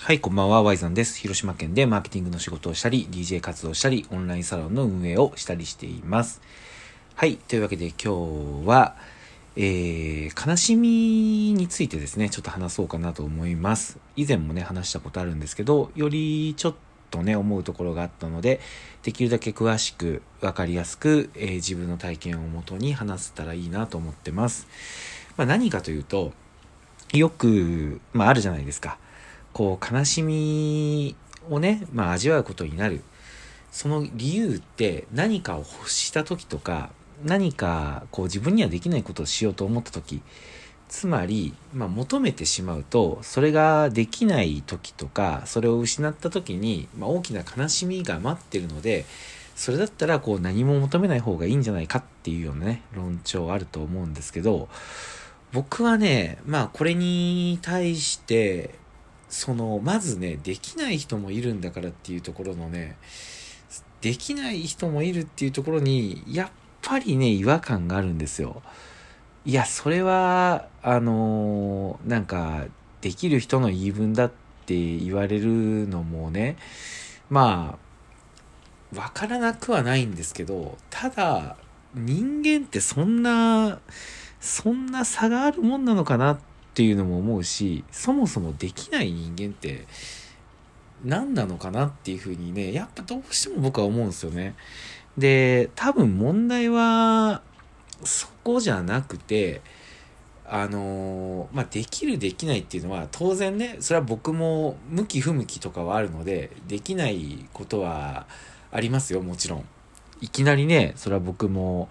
はい、こんばんは、ワイザンです。広島県でマーケティングの仕事をしたり、DJ 活動したり、オンラインサロンの運営をしたりしています。はい、というわけで今日は、えー、悲しみについてですね、ちょっと話そうかなと思います。以前もね、話したことあるんですけど、よりちょっとね、思うところがあったので、できるだけ詳しく、わかりやすく、えー、自分の体験をもとに話せたらいいなと思ってます。まあ、何かというと、よく、まあ、あるじゃないですか。こう、悲しみをね、まあ、味わうことになる。その理由って何かを欲した時とか、何かこう自分にはできないことをしようと思った時、つまり、まあ、求めてしまうと、それができない時とか、それを失った時に、まあ、大きな悲しみが待ってるので、それだったらこう何も求めない方がいいんじゃないかっていうようなね、論調あると思うんですけど、僕はね、まあこれに対して、その、まずね、できない人もいるんだからっていうところのね、できない人もいるっていうところに、やっぱりね、違和感があるんですよ。いや、それは、あの、なんか、できる人の言い分だって言われるのもね、まあ、わからなくはないんですけど、ただ、人間ってそんな、そんな差があるもんなのかなっていうのも思うし、そもそもできない人間って何なのかなっていうふうにね、やっぱどうしても僕は思うんですよね。で、多分問題はそこじゃなくて、あのまあ、できるできないっていうのは当然ね、それは僕も向き不向きとかはあるので、できないことはありますよ、もちろん。いきなりね、それは僕も、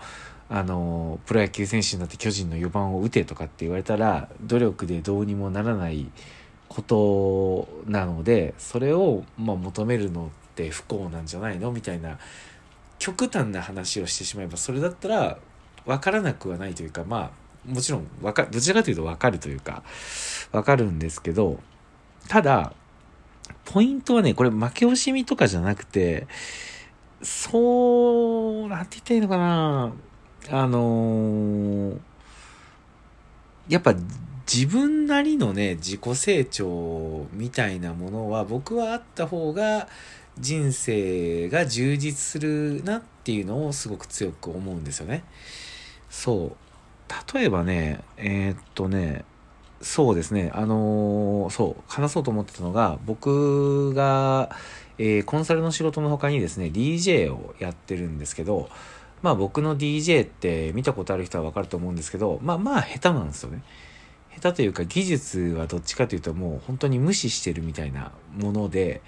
あのプロ野球選手になって巨人の4番を打てとかって言われたら努力でどうにもならないことなのでそれをま求めるのって不幸なんじゃないのみたいな極端な話をしてしまえばそれだったら分からなくはないというかまあもちろんわかどちらかというと分かるというか分かるんですけどただポイントはねこれ負け惜しみとかじゃなくてそうなんて言ったらいいのかな。あのー、やっぱ自分なりのね、自己成長みたいなものは僕はあった方が人生が充実するなっていうのをすごく強く思うんですよね。そう。例えばね、えー、っとね、そうですね、あのー、そう、話そうと思ってたのが、僕が、えー、コンサルの仕事の他にですね、DJ をやってるんですけど、まあ僕の DJ って見たことある人はわかると思うんですけど、まあまあ下手なんですよね。下手というか技術はどっちかというともう本当に無視してるみたいなもので、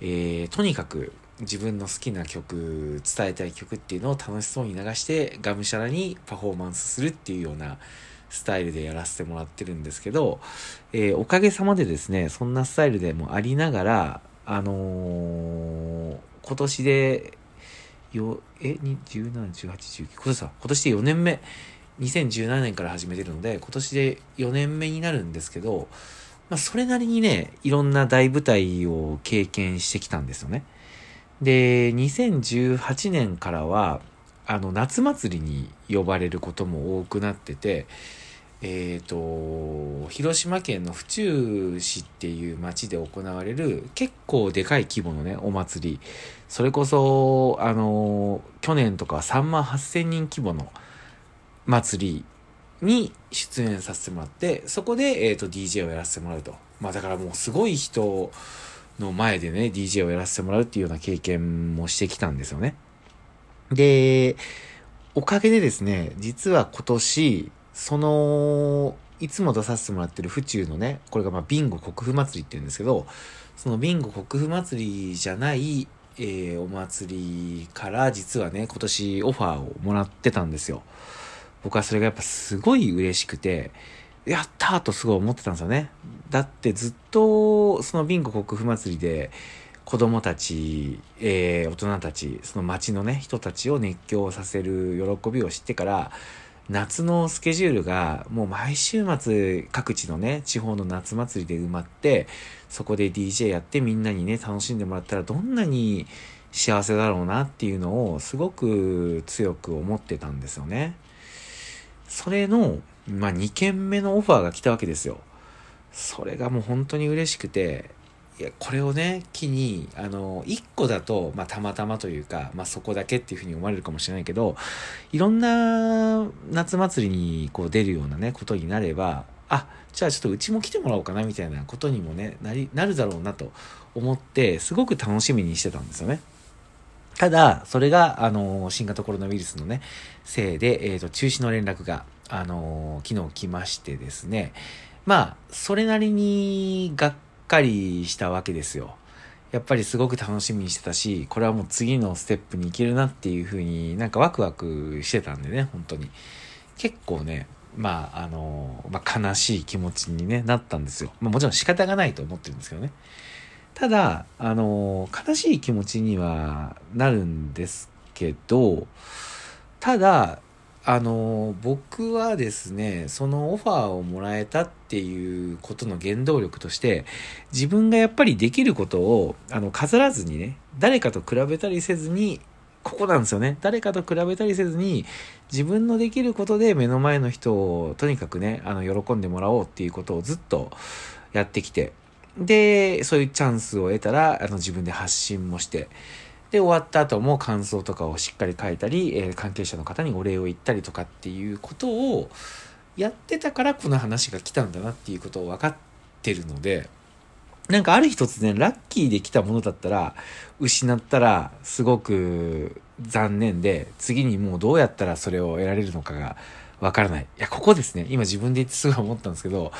えー、とにかく自分の好きな曲、伝えたい曲っていうのを楽しそうに流してがむしゃらにパフォーマンスするっていうようなスタイルでやらせてもらってるんですけど、えー、おかげさまでですね、そんなスタイルでもありながら、あのー、今年でよ、え、17、18、19、今年さ、今年で4年目、2017年から始めてるので、今年で4年目になるんですけど、まあ、それなりにね、いろんな大舞台を経験してきたんですよね。で、2018年からは、あの、夏祭りに呼ばれることも多くなってて、えっ、ー、と、広島県の府中市っていう町で行われる結構でかい規模のね、お祭り。それこそ、あの、去年とか3万8000人規模の祭りに出演させてもらって、そこで、えっ、ー、と、DJ をやらせてもらうと。まあだからもうすごい人の前でね、DJ をやらせてもらうっていうような経験もしてきたんですよね。で、おかげでですね、実は今年、その、いつも出させてもらってる府中のね、これがまあビンゴ国府祭りって言うんですけど、そのビンゴ国府祭りじゃない、えー、お祭りから実はね、今年オファーをもらってたんですよ。僕はそれがやっぱすごい嬉しくて、やったーとすごい思ってたんですよね。だってずっとそのビンゴ国府祭りで子供たち、えー、大人たち、その街のね、人たちを熱狂させる喜びを知ってから、夏のスケジュールがもう毎週末各地のね、地方の夏祭りで埋まって、そこで DJ やってみんなにね、楽しんでもらったらどんなに幸せだろうなっていうのをすごく強く思ってたんですよね。それの、まあ、2件目のオファーが来たわけですよ。それがもう本当に嬉しくて、いやこれをね機にあの1個だと、まあ、たまたまというか、まあ、そこだけっていうふうに思われるかもしれないけどいろんな夏祭りにこう出るようなねことになればあじゃあちょっとうちも来てもらおうかなみたいなことにもねなりなるだろうなと思ってすごく楽しみにしてたんですよね。ただ、それが、あの、新型コロナウイルスのね、せいで、えっ、ー、と、中止の連絡が、あの、昨日来ましてですね、まあ、それなりにがっかりしたわけですよ。やっぱりすごく楽しみにしてたし、これはもう次のステップに行けるなっていうふうになんかワクワクしてたんでね、本当に。結構ね、まあ、あの、まあ、悲しい気持ちに、ね、なったんですよ。まあ、もちろん仕方がないと思ってるんですけどね。ただ、あの、悲しい気持ちにはなるんですけど、ただ、あの、僕はですね、そのオファーをもらえたっていうことの原動力として、自分がやっぱりできることを、あの、飾らずにね、誰かと比べたりせずに、ここなんですよね。誰かと比べたりせずに、自分のできることで目の前の人をとにかくね、あの、喜んでもらおうっていうことをずっとやってきて、で、そういうチャンスを得たら、あの、自分で発信もして、で、終わった後も感想とかをしっかり書いたり、えー、関係者の方にお礼を言ったりとかっていうことをやってたからこの話が来たんだなっていうことを分かってるので、なんかある日突然ラッキーで来たものだったら、失ったらすごく残念で、次にもうどうやったらそれを得られるのかがわからない。いや、ここですね。今自分で言ってすごい思ったんですけど、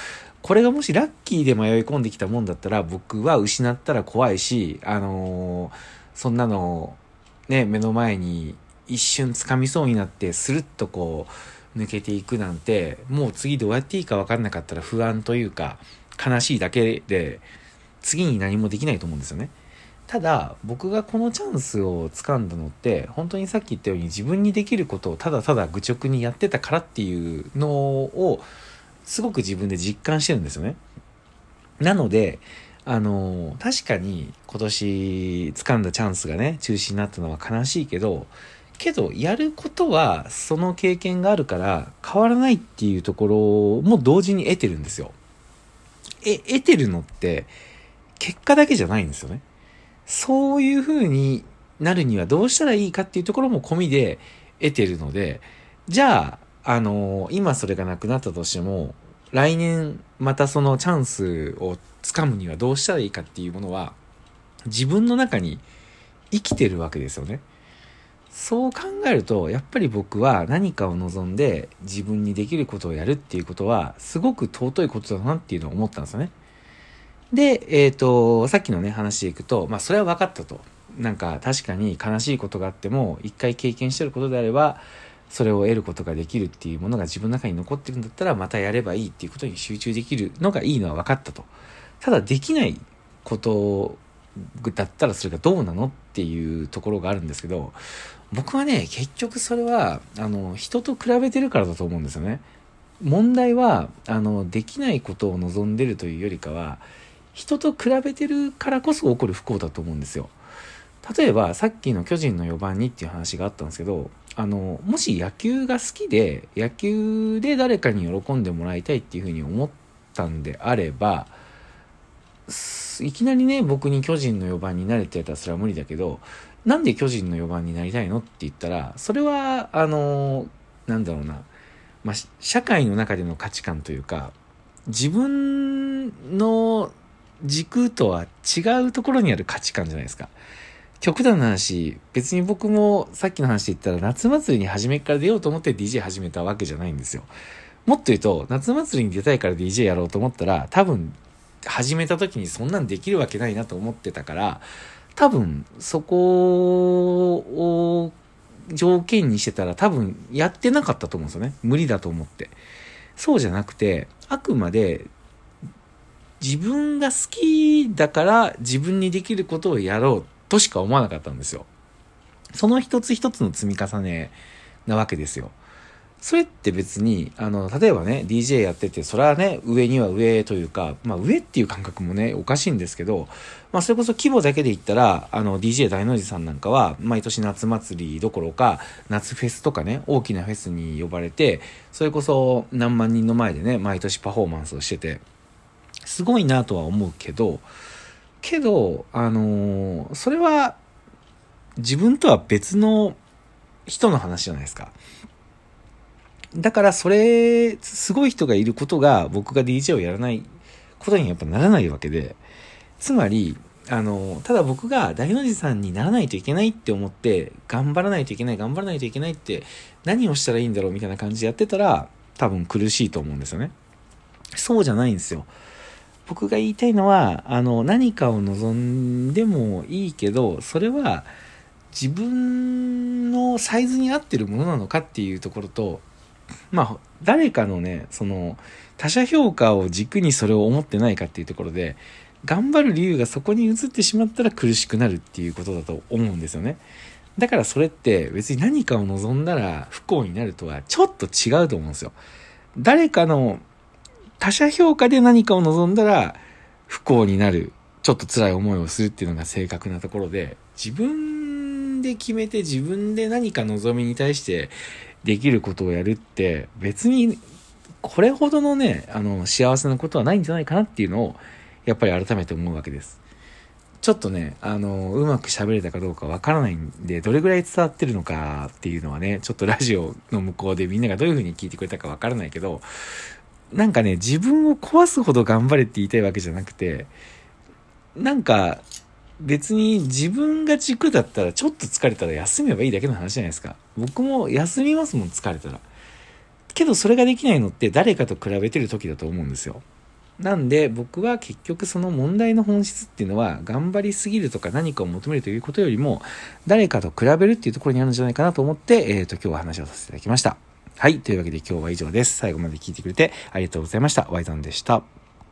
これがもしラッキーで迷い込んできたもんだったら、僕は失ったら怖いし、あのーそんなのね、目の前に一瞬掴みそうになって、スルッとこう、抜けていくなんて、もう次どうやっていいか分かんなかったら不安というか、悲しいだけで、次に何もできないと思うんですよね。ただ、僕がこのチャンスを掴んだのって、本当にさっき言ったように自分にできることをただただ愚直にやってたからっていうのを、すごく自分で実感してるんですよね。なので、あの、確かに今年掴んだチャンスがね、中止になったのは悲しいけど、けど、やることは、その経験があるから変わらないっていうところも同時に得てるんですよ。え、得てるのって、結果だけじゃないんですよね。そういう風になるにはどうしたらいいかっていうところも込みで得てるので、じゃあ、あの今それがなくなったとしても、来年またそのチャンスをつかむにはどうしたらいいかっていうものは自分の中に生きてるわけですよね。そう考えるとやっぱり僕は何かを望んで自分にできることをやるっていうことはすごく尊いことだなっていうのを思ったんですよね。で、えっ、ー、と、さっきのね話でいくと、まあそれは分かったと。なんか確かに悲しいことがあっても一回経験してることであればそれを得ることができるっていうものが自分の中に残ってるんだったらまたやればいいっていうことに集中できるのがいいのは分かったと。ただできないことだったらそれがどうなのっていうところがあるんですけど僕はね結局それはあの人と比べてるからだと思うんですよね。問題はあのできないことを望んでるというよりかは人と比べてるからこそ起こる不幸だと思うんですよ。例えばさっきの巨人の4番にっていう話があったんですけどあのもし野球が好きで野球で誰かに喜んでもらいたいっていうふうに思ったんであればいきなりね僕に巨人の4番になれてたらそれは無理だけどなんで巨人の4番になりたいのって言ったらそれはあのなんだろうな、まあ、社会の中での価値観というか自分の軸とは違うところにある価値観じゃないですか。極端な話、別に僕もさっきの話で言ったら夏祭りに初めから出ようと思って DJ 始めたわけじゃないんですよ。もっと言うと、夏祭りに出たいから DJ やろうと思ったら、多分、始めた時にそんなんできるわけないなと思ってたから、多分、そこを条件にしてたら多分やってなかったと思うんですよね。無理だと思って。そうじゃなくて、あくまで自分が好きだから自分にできることをやろうとしか思わなかったんですよ。その一つ一つの積み重ねなわけですよ。それって別に、あの、例えばね、DJ やってて、それはね、上には上というか、まあ上っていう感覚もね、おかしいんですけど、まあそれこそ規模だけで言ったら、あの、DJ 大の字さんなんかは、毎年夏祭りどころか、夏フェスとかね、大きなフェスに呼ばれて、それこそ何万人の前でね、毎年パフォーマンスをしてて、すごいなとは思うけど、けど、あのーそれは自分とは別の人の話じゃないですか。だからそれ、すごい人がいることが僕が DJ をやらないことにやっぱならないわけで、つまり、あの、ただ僕が大の字さんにならないといけないって思って、頑張らないといけない、頑張らないといけないって、何をしたらいいんだろうみたいな感じでやってたら、多分苦しいと思うんですよね。そうじゃないんですよ。僕が言いたいのは、あの、何かを望んでもいいけど、それは自分のサイズに合ってるものなのかっていうところと、まあ、誰かのね、その、他者評価を軸にそれを思ってないかっていうところで、頑張る理由がそこに移ってしまったら苦しくなるっていうことだと思うんですよね。だからそれって別に何かを望んだら不幸になるとはちょっと違うと思うんですよ。誰かの他者評価で何かを望んだら不幸になる、ちょっと辛い思いをするっていうのが正確なところで、自分で決めて自分で何か望みに対してできることをやるって別にこれほどのね、あの幸せなことはないんじゃないかなっていうのをやっぱり改めて思うわけです。ちょっとね、あの、うまく喋れたかどうかわからないんで、どれぐらい伝わってるのかっていうのはね、ちょっとラジオの向こうでみんながどういう風に聞いてくれたかわからないけど、なんかね、自分を壊すほど頑張れって言いたいわけじゃなくて、なんか、別に自分が軸だったらちょっと疲れたら休めばいいだけの話じゃないですか。僕も休みますもん、疲れたら。けどそれができないのって誰かと比べてる時だと思うんですよ。なんで僕は結局その問題の本質っていうのは頑張りすぎるとか何かを求めるということよりも誰かと比べるっていうところにあるんじゃないかなと思って、えっ、と今日は話をさせていただきました。はい。というわけで今日は以上です。最後まで聞いてくれてありがとうございました。ワイザンでした。